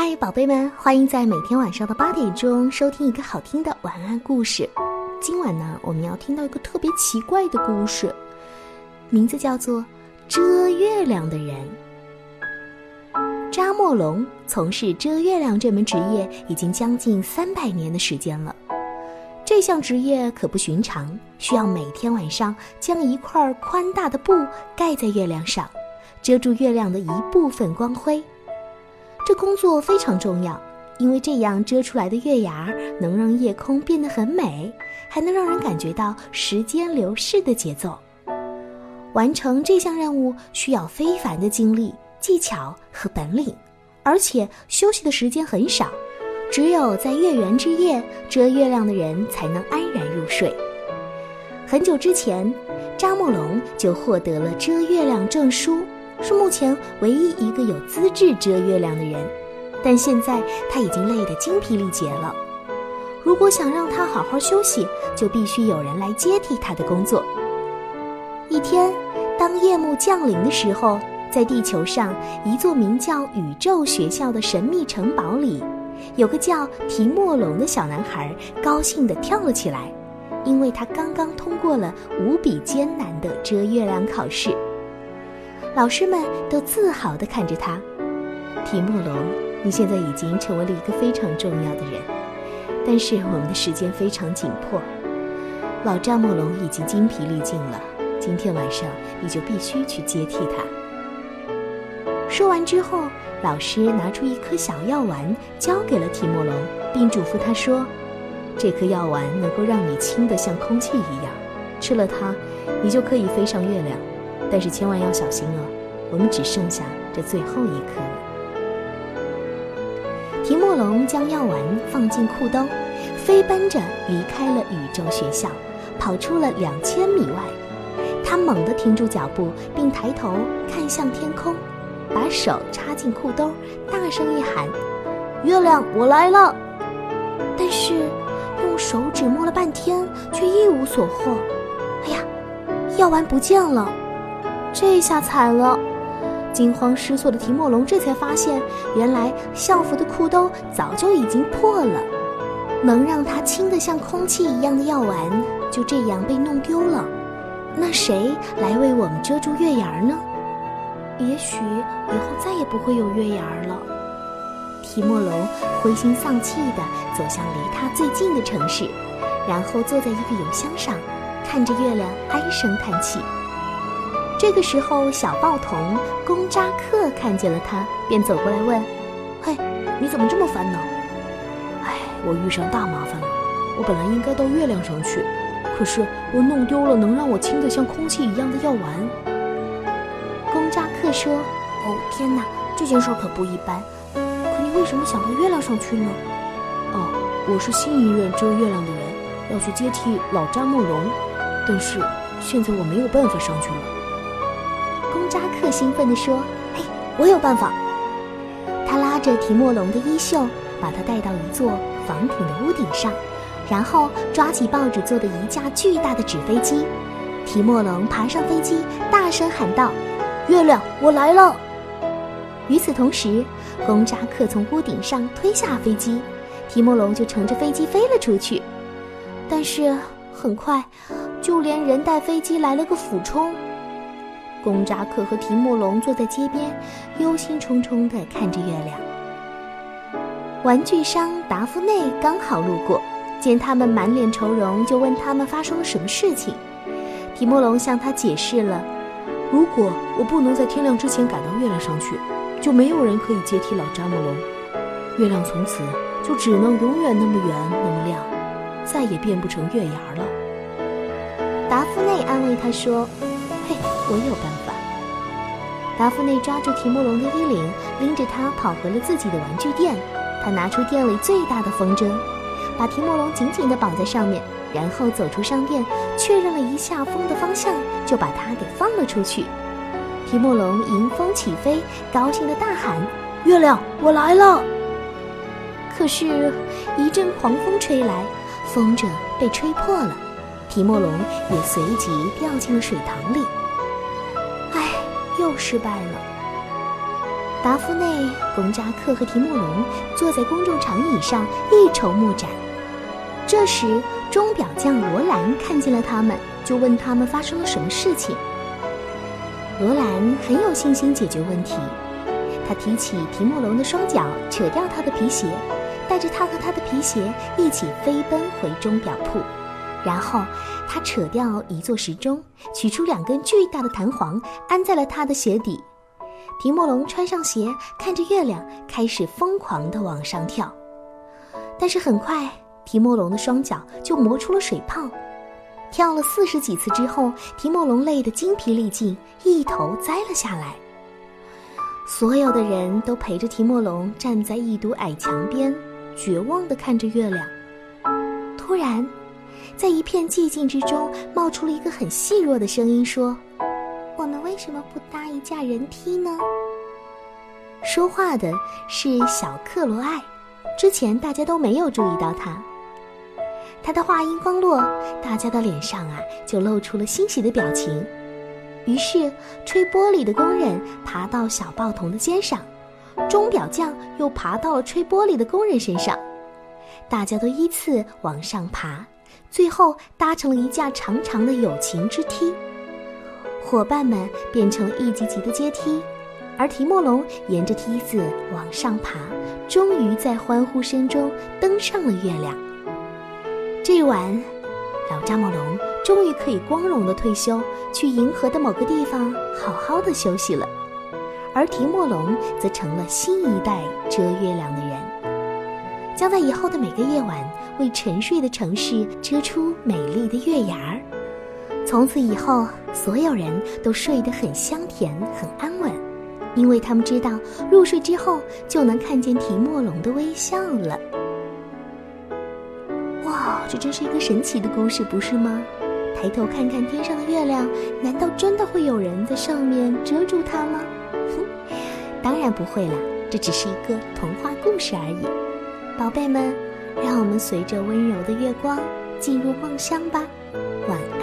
嗨，宝贝们，欢迎在每天晚上的八点钟收听一个好听的晚安故事。今晚呢，我们要听到一个特别奇怪的故事，名字叫做《遮月亮的人》。扎莫龙从事遮月亮这门职业已经将近三百年的时间了。这项职业可不寻常，需要每天晚上将一块宽大的布盖在月亮上，遮住月亮的一部分光辉。这工作非常重要，因为这样遮出来的月牙能让夜空变得很美，还能让人感觉到时间流逝的节奏。完成这项任务需要非凡的精力、技巧和本领，而且休息的时间很少，只有在月圆之夜遮月亮的人才能安然入睡。很久之前，扎莫龙就获得了遮月亮证书。是目前唯一一个有资质遮月亮的人，但现在他已经累得精疲力竭了。如果想让他好好休息，就必须有人来接替他的工作。一天，当夜幕降临的时候，在地球上一座名叫宇宙学校的神秘城堡里，有个叫提莫龙的小男孩高兴地跳了起来，因为他刚刚通过了无比艰难的遮月亮考试。老师们都自豪地看着他，提莫龙，你现在已经成为了一个非常重要的人。但是我们的时间非常紧迫，老扎莫龙已经精疲力尽了。今天晚上你就必须去接替他。说完之后，老师拿出一颗小药丸交给了提莫龙，并嘱咐他说：“这颗药丸能够让你轻得像空气一样，吃了它，你就可以飞上月亮。”但是千万要小心哦，我们只剩下这最后一颗了。提莫龙将药丸放进裤兜，飞奔着离开了宇宙学校，跑出了两千米外。他猛地停住脚步，并抬头看向天空，把手插进裤兜，大声一喊：“月亮，我来了！”但是用手指摸了半天，却一无所获。哎呀，药丸不见了！这下惨了！惊慌失措的提莫龙这才发现，原来校服的裤兜早就已经破了。能让他轻得像空气一样的药丸就这样被弄丢了。那谁来为我们遮住月牙呢？也许以后再也不会有月牙了。提莫龙灰心丧气地走向离他最近的城市，然后坐在一个邮箱上，看着月亮唉声叹气。这个时候，小报童公扎克看见了他，便走过来问：“嘿，你怎么这么烦恼？”“哎，我遇上大麻烦了。我本来应该到月亮上去，可是我弄丢了能让我轻得像空气一样的药丸。”公扎克说：“哦，天哪，这件事可不一般。可你为什么想到月亮上去呢？”“哦，我是新一任遮月亮的人，要去接替老扎莫龙，但是现在我没有办法上去了。”扎克兴奋地说：“嘿，我有办法！”他拉着提莫龙的衣袖，把他带到一座房顶的屋顶上，然后抓起报纸做的一架巨大的纸飞机。提莫龙爬上飞机，大声喊道：“月亮，我来了！”与此同时，公扎克从屋顶上推下飞机，提莫龙就乘着飞机飞了出去。但是很快，就连人带飞机来了个俯冲。公扎克和提莫龙坐在街边，忧心忡忡地看着月亮。玩具商达芙内刚好路过，见他们满脸愁容，就问他们发生了什么事情。提莫龙向他解释了：如果我不能在天亮之前赶到月亮上去，就没有人可以接替老扎莫龙。月亮从此就只能永远那么圆，那么亮，再也变不成月牙了。达夫内安慰他说。我有办法。达芙内抓住提莫龙的衣领，拎着他跑回了自己的玩具店。他拿出店里最大的风筝，把提莫龙紧紧地绑在上面，然后走出商店，确认了一下风的方向，就把它给放了出去。提莫龙迎风起飞，高兴地大喊：“月亮，我来了！”可是，一阵狂风吹来，风筝被吹破了。提莫龙也随即掉进了水塘里。又失败了。达夫内、贡扎克和提莫龙坐在公众长椅上一筹莫展。这时，钟表匠罗兰看见了他们，就问他们发生了什么事情。罗兰很有信心解决问题，他提起提莫龙的双脚，扯掉他的皮鞋，带着他和他的皮鞋一起飞奔回钟表铺。然后，他扯掉一座时钟，取出两根巨大的弹簧，安在了他的鞋底。提莫龙穿上鞋，看着月亮，开始疯狂地往上跳。但是很快，提莫龙的双脚就磨出了水泡。跳了四十几次之后，提莫龙累得精疲力尽，一头栽了下来。所有的人都陪着提莫龙站在一堵矮墙边，绝望地看着月亮。突然，在一片寂静之中，冒出了一个很细弱的声音，说：“我们为什么不搭一架人梯呢？”说话的是小克罗艾，之前大家都没有注意到他。他的话音刚落，大家的脸上啊就露出了欣喜的表情。于是，吹玻璃的工人爬到小报童的肩上，钟表匠又爬到了吹玻璃的工人身上，大家都依次往上爬，最后搭成了一架长长的友情之梯。伙伴们变成了一级级的阶梯，而提莫龙沿着梯子往上爬，终于在欢呼声中登上了月亮。这晚，老扎莫龙终于可以光荣的退休，去银河的某个地方好好的休息了。而提莫龙则成了新一代遮月亮的人，将在以后的每个夜晚为沉睡的城市遮出美丽的月牙儿。从此以后，所有人都睡得很香甜、很安稳，因为他们知道入睡之后就能看见提莫龙的微笑了。哇这真是一个神奇的故事，不是吗？抬头看看天上的月亮，难道真的会有人在上面遮住它吗？哼，当然不会啦，这只是一个童话故事而已。宝贝们，让我们随着温柔的月光进入梦乡吧，晚安。